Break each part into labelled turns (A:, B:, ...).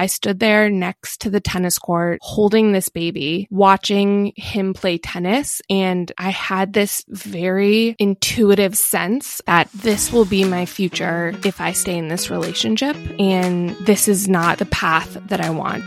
A: I stood there next to the tennis court holding this baby, watching him play tennis. And I had this very intuitive sense that this will be my future if I stay in this relationship. And this is not the path that I want.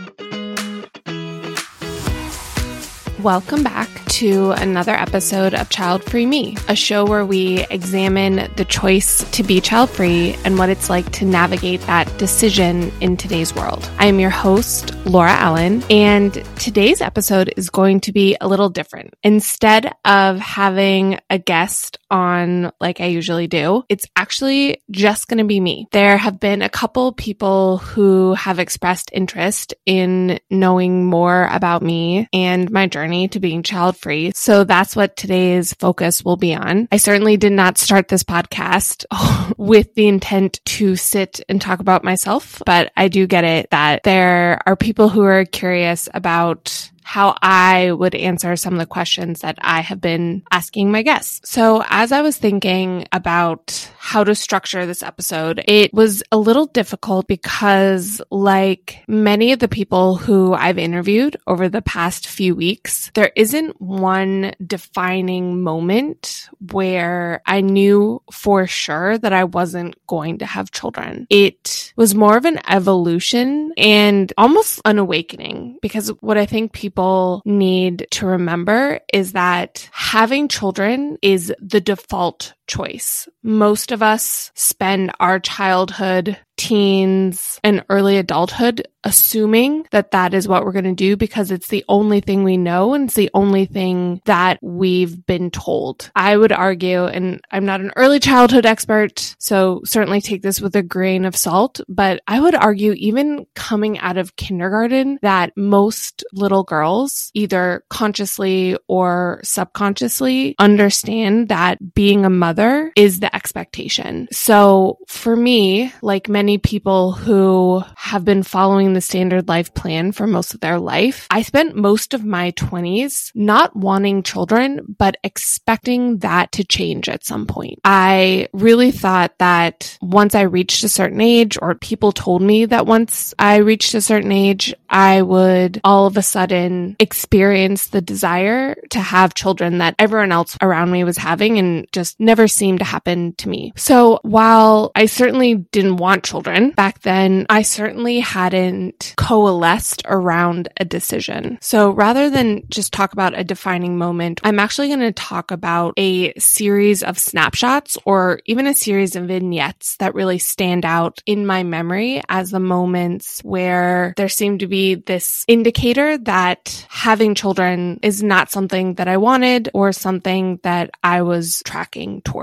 A: Welcome back to another episode of Child Free Me, a show where we examine the choice to be child free and what it's like to navigate that decision in today's world. I am your host, Laura Allen, and today's episode is going to be a little different. Instead of having a guest on like I usually do, it's actually just going to be me. There have been a couple people who have expressed interest in knowing more about me and my journey to being child free. So that's what today's focus will be on. I certainly did not start this podcast with the intent to sit and talk about myself, but I do get it that there are people who are curious about how I would answer some of the questions that I have been asking my guests. So as I was thinking about how to structure this episode, it was a little difficult because like many of the people who I've interviewed over the past few weeks, there isn't one defining moment where I knew for sure that I wasn't going to have children. It was more of an evolution and almost an awakening because what I think people people need to remember is that having children is the default choice. Most of us spend our childhood teens and early adulthood assuming that that is what we're going to do because it's the only thing we know and it's the only thing that we've been told. I would argue, and I'm not an early childhood expert, so certainly take this with a grain of salt, but I would argue even coming out of kindergarten that most little girls either consciously or subconsciously understand that being a mother is the expectation. So for me, like many many people who have been following the standard life plan for most of their life. I spent most of my 20s not wanting children, but expecting that to change at some point. I really thought that once I reached a certain age, or people told me that once I reached a certain age, I would all of a sudden experience the desire to have children that everyone else around me was having and just never seemed to happen to me. So while I certainly didn't want children, children back then, I certainly hadn't coalesced around a decision. So rather than just talk about a defining moment, I'm actually going to talk about a series of snapshots or even a series of vignettes that really stand out in my memory as the moments where there seemed to be this indicator that having children is not something that I wanted or something that I was tracking towards.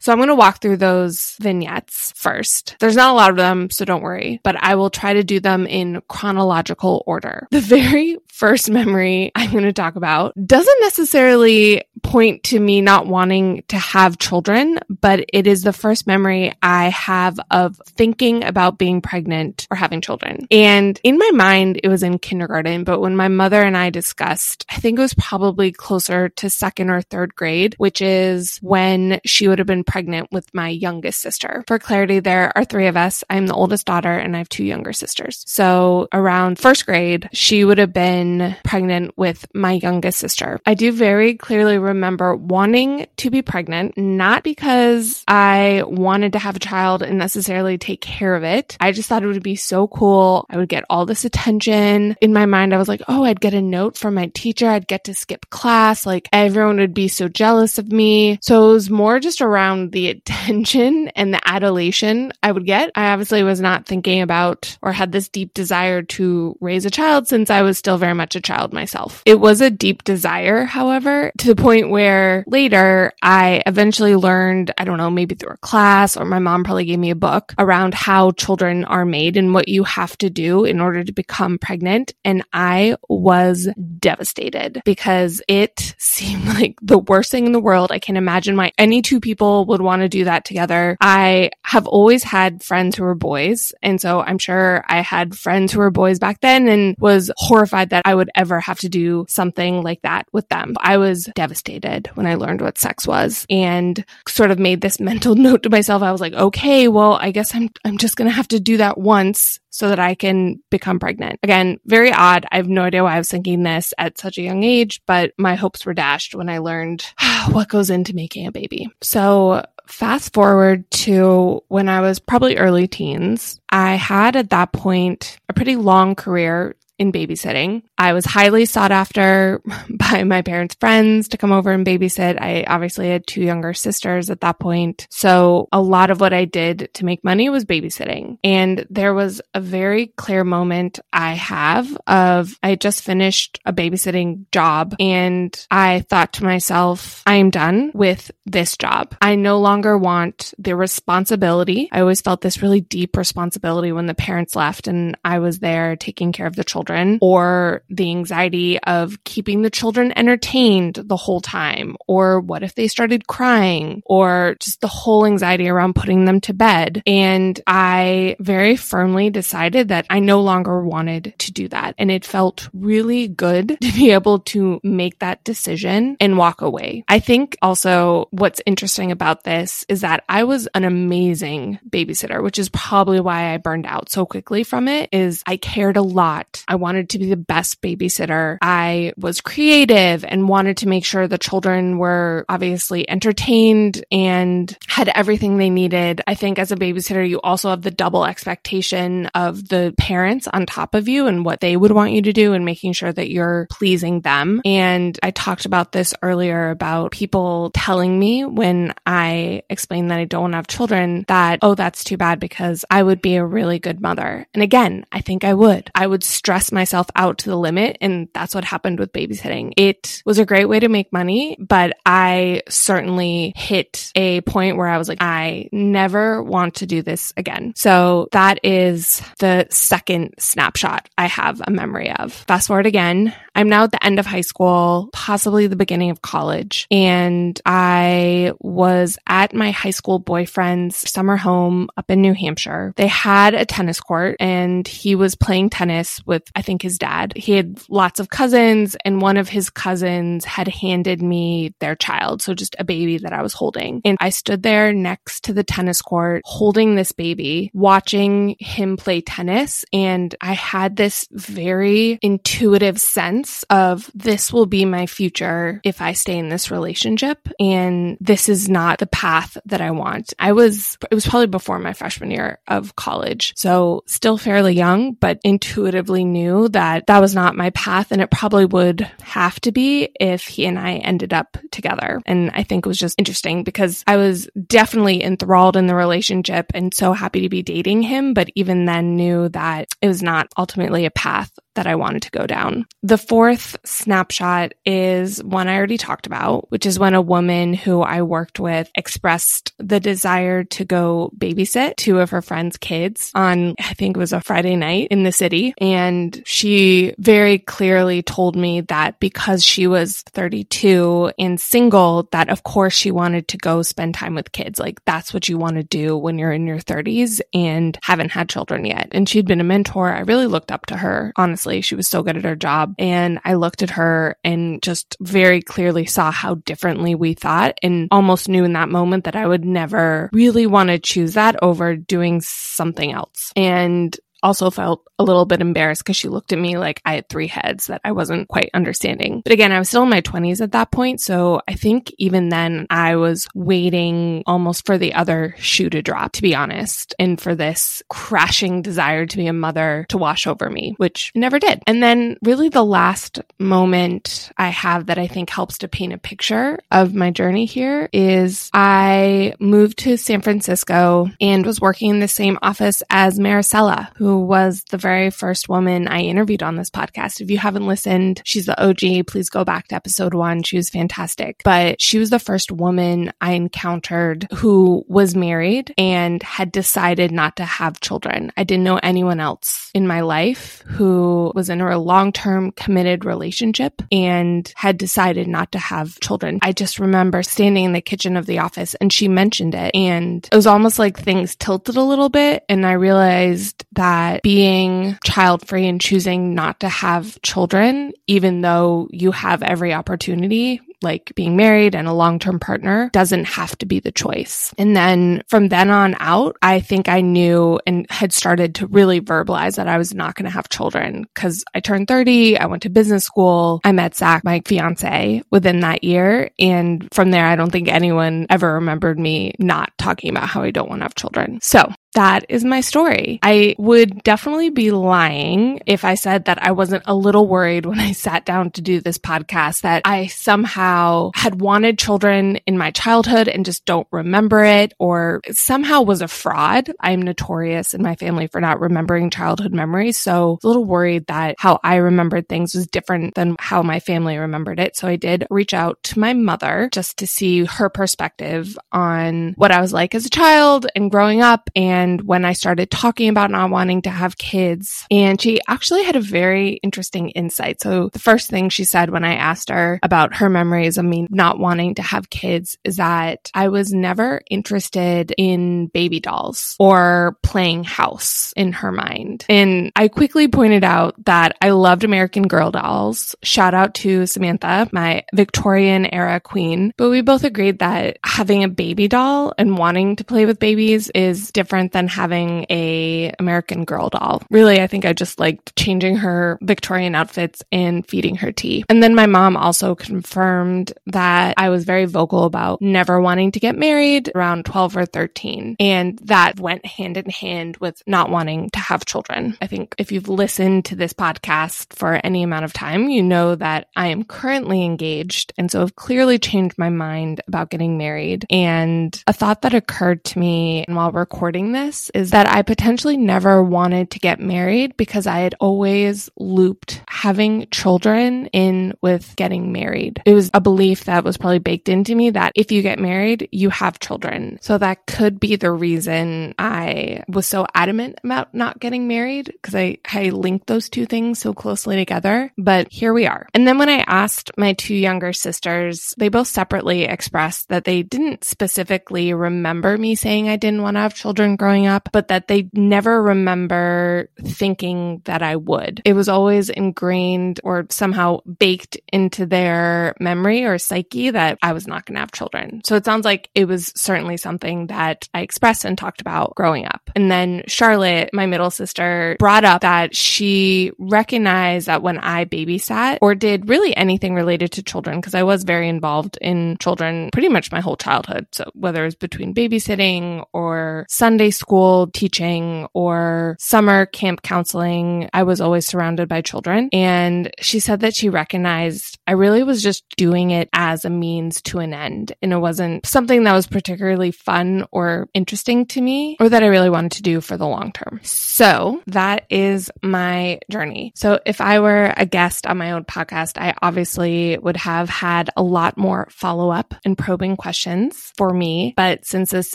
A: So I'm going to walk through those vignettes first. There's not a lot of them, so don't worry, but I will try to do them in chronological order. The very first memory I'm going to talk about doesn't necessarily point to me not wanting to have children, but it is the first memory I have of thinking about being pregnant or having children. And in my mind, it was in kindergarten, but when my mother and I discussed, I think it was probably closer to second or third grade, which is when she would have been pregnant with my youngest sister. For clarity, there are three of us. I'm the oldest daughter and I have two younger sisters. So around first grade, she would have been pregnant with my youngest sister. I do very clearly remember wanting to be pregnant, not because I wanted to have a child and necessarily take care of it. I just thought it would be so cool. I would get all this attention. In my mind, I was like, oh, I'd get a note from my teacher. I'd get to skip class. Like everyone would be so jealous of me. So it was more just around the attention and the adulation I would get. I obviously was not thinking about or had this deep desire to raise a child since I was still very much a child myself. It was a deep desire, however, to the point where later I eventually learned, I don't know, maybe through a class or my mom probably gave me a book around how children are made and what you have to do in order to become pregnant. And I was devastated because it seemed like the worst thing in the world. I can imagine why any two people would want to do that together. I have always had friends who were boys. And so I'm sure I had friends who were boys back then and was horrified that I would ever have to do something like that with them. I was devastated when I learned what sex was and sort of made this mental note to myself. I was like, okay, well, I guess I'm, I'm just going to have to do that once so that I can become pregnant. Again, very odd. I have no idea why I was thinking this at such a young age, but my hopes were dashed when I learned what goes into making a baby. So fast forward to when I was probably early teens, I had at that point a pretty long career in babysitting. I was highly sought after by my parents' friends to come over and babysit. I obviously had two younger sisters at that point. So a lot of what I did to make money was babysitting. And there was a very clear moment I have of I just finished a babysitting job and I thought to myself, I am done with this job. I no longer want the responsibility. I always felt this really deep responsibility when the parents left and I was there taking care of the children children or the anxiety of keeping the children entertained the whole time. Or what if they started crying or just the whole anxiety around putting them to bed. And I very firmly decided that I no longer wanted to do that. And it felt really good to be able to make that decision and walk away. I think also what's interesting about this is that I was an amazing babysitter, which is probably why I burned out so quickly from it is I cared a lot. I wanted to be the best babysitter. I was creative and wanted to make sure the children were obviously entertained and had everything they needed. I think as a babysitter, you also have the double expectation of the parents on top of you and what they would want you to do and making sure that you're pleasing them. And I talked about this earlier about people telling me when I explained that I don't want to have children that, oh, that's too bad because I would be a really good mother. And again, I think I would. I would stress myself out to the limit. And that's what happened with babysitting. It was a great way to make money, but I certainly hit a point where I was like, I never want to do this again. So that is the second snapshot I have a memory of. Fast forward again. I'm now at the end of high school, possibly the beginning of college. And I was at my high school boyfriend's summer home up in New Hampshire. They had a tennis court and he was playing tennis with, I think his dad. He had lots of cousins and one of his cousins had handed me their child. So just a baby that I was holding. And I stood there next to the tennis court holding this baby, watching him play tennis. And I had this very intuitive sense of this will be my future if I stay in this relationship. And this is not the path that I want. I was, it was probably before my freshman year of college. So still fairly young, but intuitively knew knew that that was not my path and it probably would have to be if he and I ended up together. And I think it was just interesting because I was definitely enthralled in the relationship and so happy to be dating him, but even then knew that it was not ultimately a path that I wanted to go down. The fourth snapshot is one I already talked about, which is when a woman who I worked with expressed the desire to go babysit two of her friends' kids on, I think it was a Friday night in the city. And she very clearly told me that because she was 32 and single, that of course she wanted to go spend time with kids. Like that's what you want to do when you're in your 30s and haven't had children yet. And she'd been a mentor. I really looked up to her, honestly honestly. She was so good at her job. And I looked at her and just very clearly saw how differently we thought and almost knew in that moment that I would never really want to choose that over doing something else. And also felt a little bit embarrassed because she looked at me like I had three heads that I wasn't quite understanding. But again, I was still in my 20s at that point. So I think even then I was waiting almost for the other shoe to drop, to be honest, and for this crashing desire to be a mother to wash over me, which never did. And then really the last moment I have that I think helps to paint a picture of my journey here is I moved to San Francisco and was working in the same office as Maricela, who who was the very first woman I interviewed on this podcast. If you haven't listened, she's the OG. Please go back to episode one. She was fantastic. But she was the first woman I encountered who was married and had decided not to have children. I didn't know anyone else in my life who was in a long term committed relationship and had decided not to have children. I just remember standing in the kitchen of the office and she mentioned it. And it was almost like things tilted a little bit. And I realized that that being child free and choosing not to have children, even though you have every opportunity, like being married and a long term partner doesn't have to be the choice. And then from then on out, I think I knew and had started to really verbalize that I was not going to have children because I turned 30. I went to business school. I met Zach, my fiance, within that year. And from there, I don't think anyone ever remembered me not talking about how I don't want to have children. So that is my story. I would definitely be lying if I said that I wasn't a little worried when I sat down to do this podcast that I somehow had wanted children in my childhood and just don't remember it or somehow was a fraud. I'm notorious in my family for not remembering childhood memories. So a little worried that how I remembered things was different than how my family remembered it. So I did reach out to my mother just to see her perspective on what I was like as a child and growing up and when I started talking about not wanting to have kids. And she actually had a very interesting insight. So the first thing she said when I asked her about her memories of me not wanting to have kids is that I was never interested in baby dolls or playing house in her mind. And I quickly pointed out that I loved American Girl dolls. Shout out to Samantha, my Victorian era queen. But we both agreed that having a baby doll and wanting to play with babies is different than having a American Girl doll. Really, I think I just liked changing her Victorian outfits and feeding her tea. And then my mom also confirmed that I was very vocal about never wanting to get married around 12 or 13. And that went hand in hand with not wanting to have children. I think if you've listened to this podcast for any amount of time, you know that I am currently engaged. And so I've clearly changed my mind about getting married. And a thought that occurred to me while recording this this is that I potentially never wanted to get married because I had always looped having children in with getting married. It was a belief that was probably baked into me that if you get married, you have children. So that could be the reason I was so adamant about not getting married because I, I linked those two things so closely together. But here we are. And then when I asked my two younger sisters, they both separately expressed that they didn't specifically remember me saying I didn't want to have children growing up, but that they never remember thinking that I would. It was always ingrained or somehow baked into their memory or psyche that I was not going to have children. So it sounds like it was certainly something that I expressed and talked about growing up. And then Charlotte, my middle sister, brought up that she recognized that when I babysat or did really anything related to children, because I was very involved in children pretty much my whole childhood. So whether it was between babysitting or Sunday school teaching or summer camp counseling, I was always surrounded by children. And she said that she recognized I really was just doing it as a means to an end. And it wasn't something that was particularly fun or interesting to me or that I really wanted to do for the long term. So that is my journey. So if I were a guest on my own podcast, I obviously would have had a lot more follow up and probing questions for me. But since this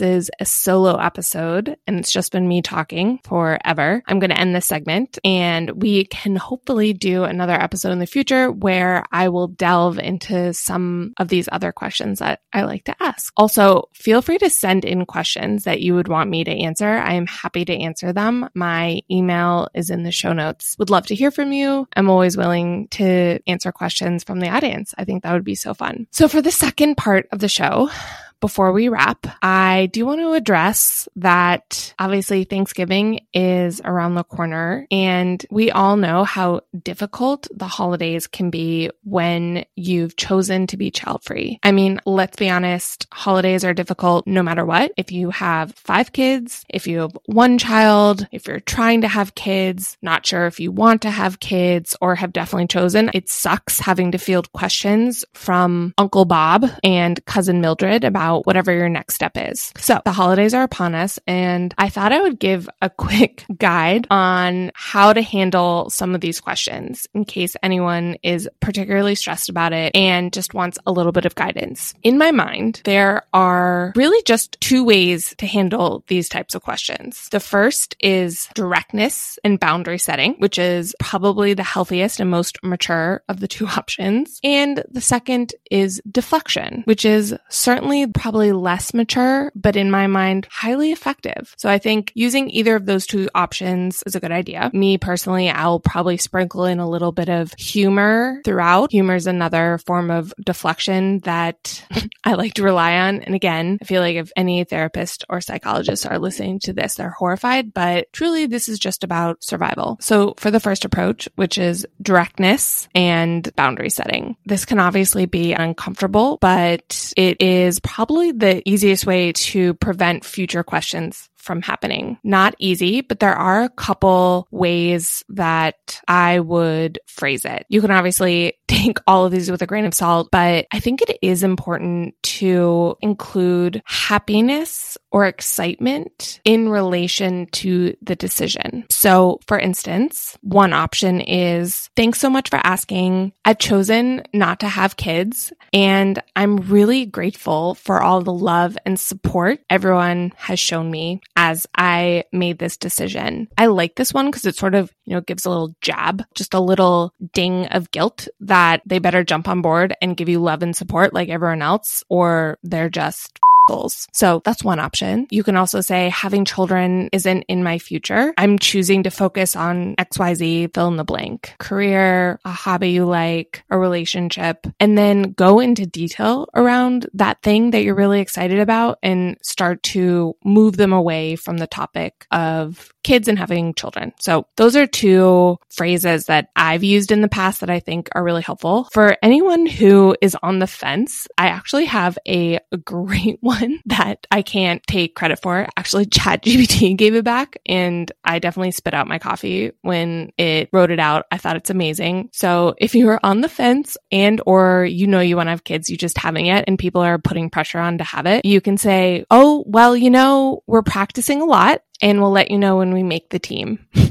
A: is a solo episode, and it's just been me talking forever. I'm going to end this segment and we can hopefully do another episode in the future where I will delve into some of these other questions that I like to ask. Also, feel free to send in questions that you would want me to answer. I am happy to answer them. My email is in the show notes. Would love to hear from you. I'm always willing to answer questions from the audience. I think that would be so fun. So for the second part of the show, before we wrap, I do want to address that obviously Thanksgiving is around the corner and we all know how difficult the holidays can be when you've chosen to be child free. I mean, let's be honest, holidays are difficult no matter what. If you have five kids, if you have one child, if you're trying to have kids, not sure if you want to have kids or have definitely chosen, it sucks having to field questions from Uncle Bob and cousin Mildred about whatever your next step is. So the holidays are upon us and I thought I would give a quick guide on how to handle some of these questions in case anyone is particularly stressed about it and just wants a little bit of guidance. In my mind, there are really just two ways to handle these types of questions. The first is directness and boundary setting, which is probably the healthiest and most mature of the two options. And the second is deflection, which is certainly probably less mature, but in my mind, highly effective. So I think using either of those two options is a good idea. Me personally, I'll probably sprinkle in a little bit of humor throughout. Humor is another form of deflection that I like to rely on. And again, I feel like if any therapist or psychologist are listening to this, they're horrified, but truly this is just about survival. So for the first approach, which is directness and boundary setting, this can obviously be uncomfortable, but it is probably the easiest way to prevent future questions from happening. Not easy, but there are a couple ways that I would phrase it. You can obviously take all of these with a grain of salt, but I think it is important to include happiness or excitement in relation to the decision. So, for instance, one option is thanks so much for asking. I've chosen not to have kids, and I'm really grateful for all the love and support everyone has shown me as I made this decision. I like this one because it sort of, you know, gives a little jab, just a little ding of guilt that they better jump on board and give you love and support like everyone else, or they're just goals. So that's one option. You can also say having children isn't in my future. I'm choosing to focus on XYZ, fill in the blank, career, a hobby you like, a relationship, and then go into detail around that thing that you're really excited about and start to move them away from the topic of kids and having children. So those are two phrases that I've used in the past that I think are really helpful. For anyone who is on the fence, I actually have a, a great one that I can't take credit for. Actually, ChatGPT gave it back and I definitely spit out my coffee when it wrote it out. I thought it's amazing. So if you are on the fence and or you know you want to have kids, you just haven't yet and people are putting pressure on to have it, you can say, "Oh, well, you know, we're practicing a lot and we'll let you know when we make the team.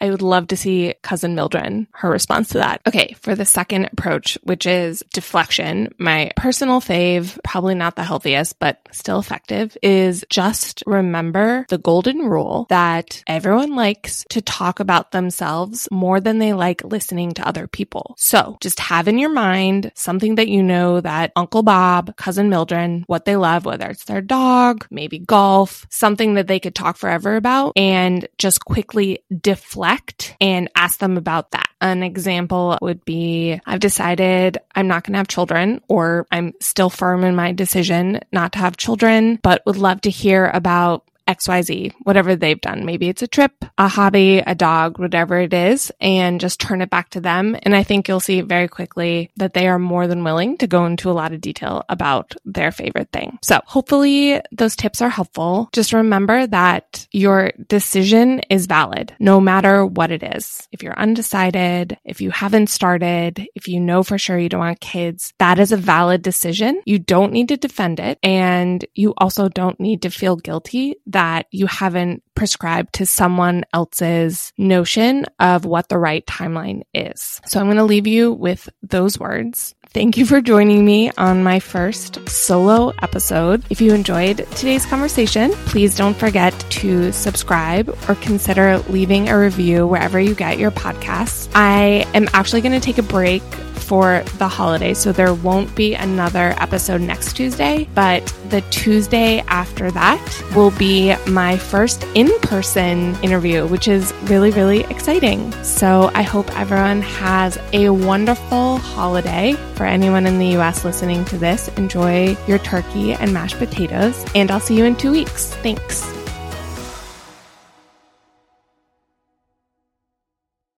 A: I would love to see cousin Mildred, her response to that. Okay, for the second approach, which is deflection, my personal fave, probably not the healthiest, but still effective, is just remember the golden rule that everyone likes to talk about themselves more than they like listening to other people. So just have in your mind something that you know that Uncle Bob, cousin Mildred, what they love, whether it's their dog, maybe golf, something that they could talk forever about, and just quickly deflect and ask them about that. An example would be I've decided I'm not going to have children, or I'm still firm in my decision not to have children, but would love to hear about XYZ, whatever they've done. Maybe it's a trip, a hobby, a dog, whatever it is, and just turn it back to them. And I think you'll see very quickly that they are more than willing to go into a lot of detail about their favorite thing. So hopefully those tips are helpful. Just remember that your decision is valid no matter what it is. If you're undecided, if you haven't started, if you know for sure you don't want kids, that is a valid decision. You don't need to defend it. And you also don't need to feel guilty that you haven't prescribed to someone else's notion of what the right timeline is. So I'm going to leave you with those words. Thank you for joining me on my first solo episode. If you enjoyed today's conversation, please don't forget to subscribe or consider leaving a review wherever you get your podcasts. I am actually going to take a break for the holiday. So there won't be another episode next Tuesday, but the Tuesday after that will be my first in person interview, which is really, really exciting. So I hope everyone has a wonderful holiday. For anyone in the US listening to this, enjoy your turkey and mashed potatoes, and I'll see you in two weeks. Thanks.